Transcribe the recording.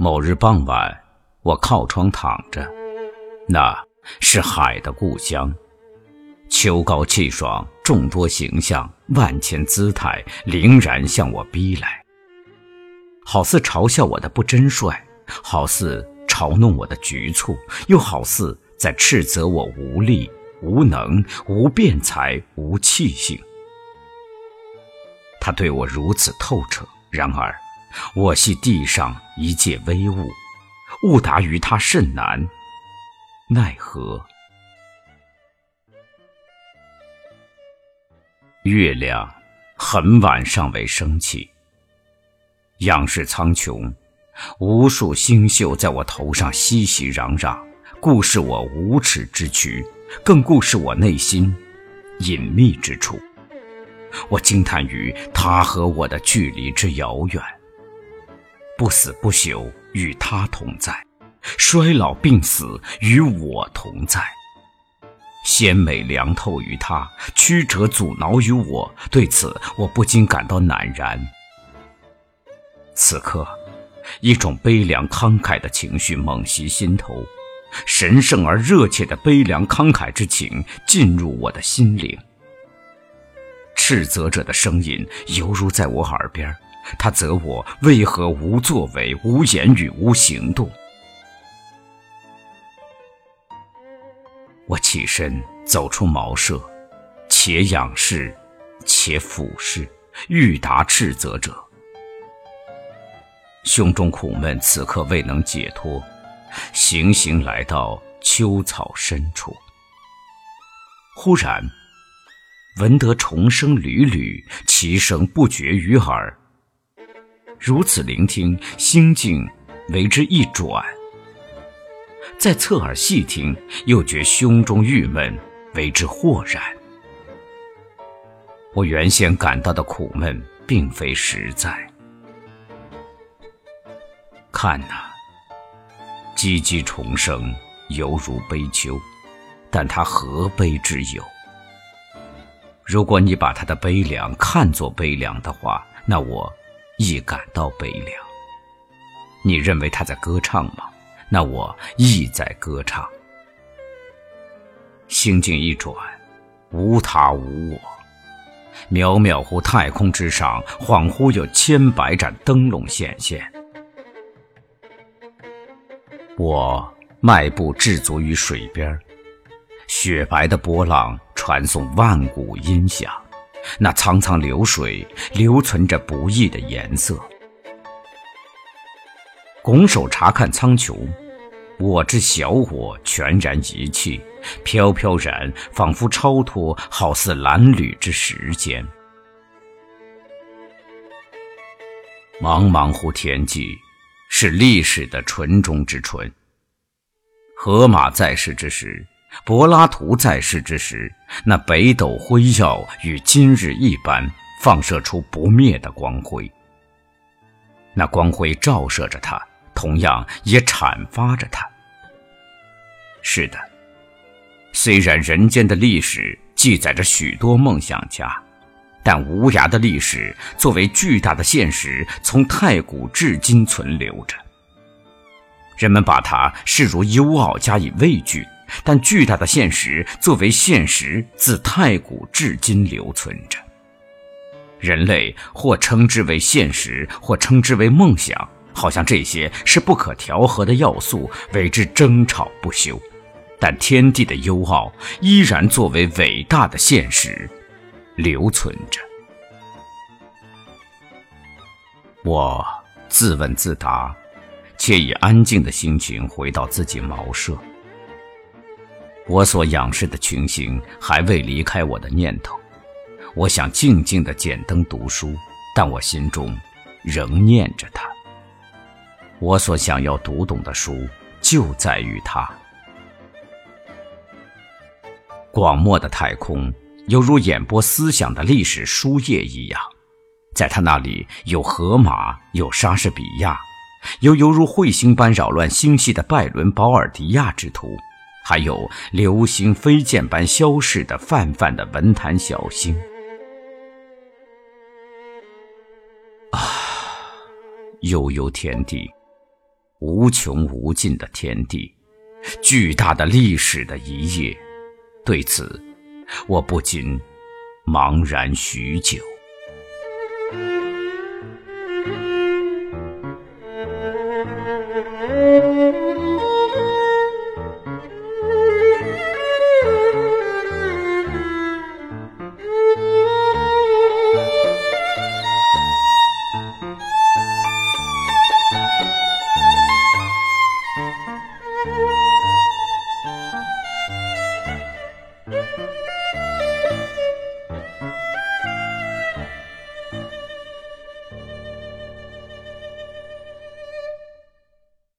某日傍晚，我靠窗躺着，那是海的故乡。秋高气爽，众多形象，万千姿态，凛然向我逼来，好似嘲笑我的不真率，好似嘲弄我的局促，又好似在斥责我无力、无能、无辩才、无气性。他对我如此透彻，然而，我系地上一介微物，误达于他甚难，奈何？月亮很晚尚未升起，仰视苍穹，无数星宿在我头上熙熙攘攘，固是我无耻之躯，更固是我内心隐秘之处。我惊叹于他和我的距离之遥远。不死不朽与他同在，衰老病死与我同在。鲜美凉透于他，曲折阻挠于我。对此，我不禁感到赧然。此刻，一种悲凉慷慨的情绪猛袭心头，神圣而热切的悲凉慷慨之情进入我的心灵。斥责者的声音犹如在我耳边，他责我为何无作为、无言语、无行动。我起身走出茅舍，且仰视，且俯视，欲答斥责者。胸中苦闷此刻未能解脱，行行来到秋草深处，忽然闻得虫声缕缕，其声不绝于耳。如此聆听，心境为之一转。再侧耳细听，又觉胸中郁闷，为之豁然。我原先感到的苦闷，并非实在。看呐，唧唧虫声，犹如悲秋，但它何悲之有？如果你把它的悲凉看作悲凉的话，那我亦感到悲凉。你认为他在歌唱吗？那我亦在歌唱，心境一转，无他无我，渺渺乎太空之上，恍惚有千百盏灯笼显现。我迈步滞足于水边，雪白的波浪传送万古音响，那苍苍流水留存着不易的颜色。拱手查看苍穹，我之小我全然遗弃，飘飘然，仿佛超脱，好似褴褛之时间。茫茫乎天际，是历史的纯中之纯。荷马在世之时，柏拉图在世之时，那北斗辉耀与今日一般，放射出不灭的光辉。那光辉照射着他。同样也阐发着他。是的，虽然人间的历史记载着许多梦想家，但无涯的历史作为巨大的现实，从太古至今存留着。人们把它视如幽奥，加以畏惧，但巨大的现实作为现实，自太古至今留存着。人类或称之为现实，或称之为梦想。好像这些是不可调和的要素，为之争吵不休。但天地的幽奥依然作为伟大的现实留存着。我自问自答，且以安静的心情回到自己茅舍。我所仰视的群星还未离开我的念头。我想静静的点灯读书，但我心中仍念着它。我所想要读懂的书，就在于它。广漠的太空，犹如演播思想的历史书页一样，在他那里有荷马，有莎士比亚，有犹如彗星般扰乱星系的拜伦·保尔迪亚之图，还有流星飞溅般消逝的泛泛的文坛小星。啊，悠悠天地。无穷无尽的天地，巨大的历史的一页。对此，我不禁茫然许久。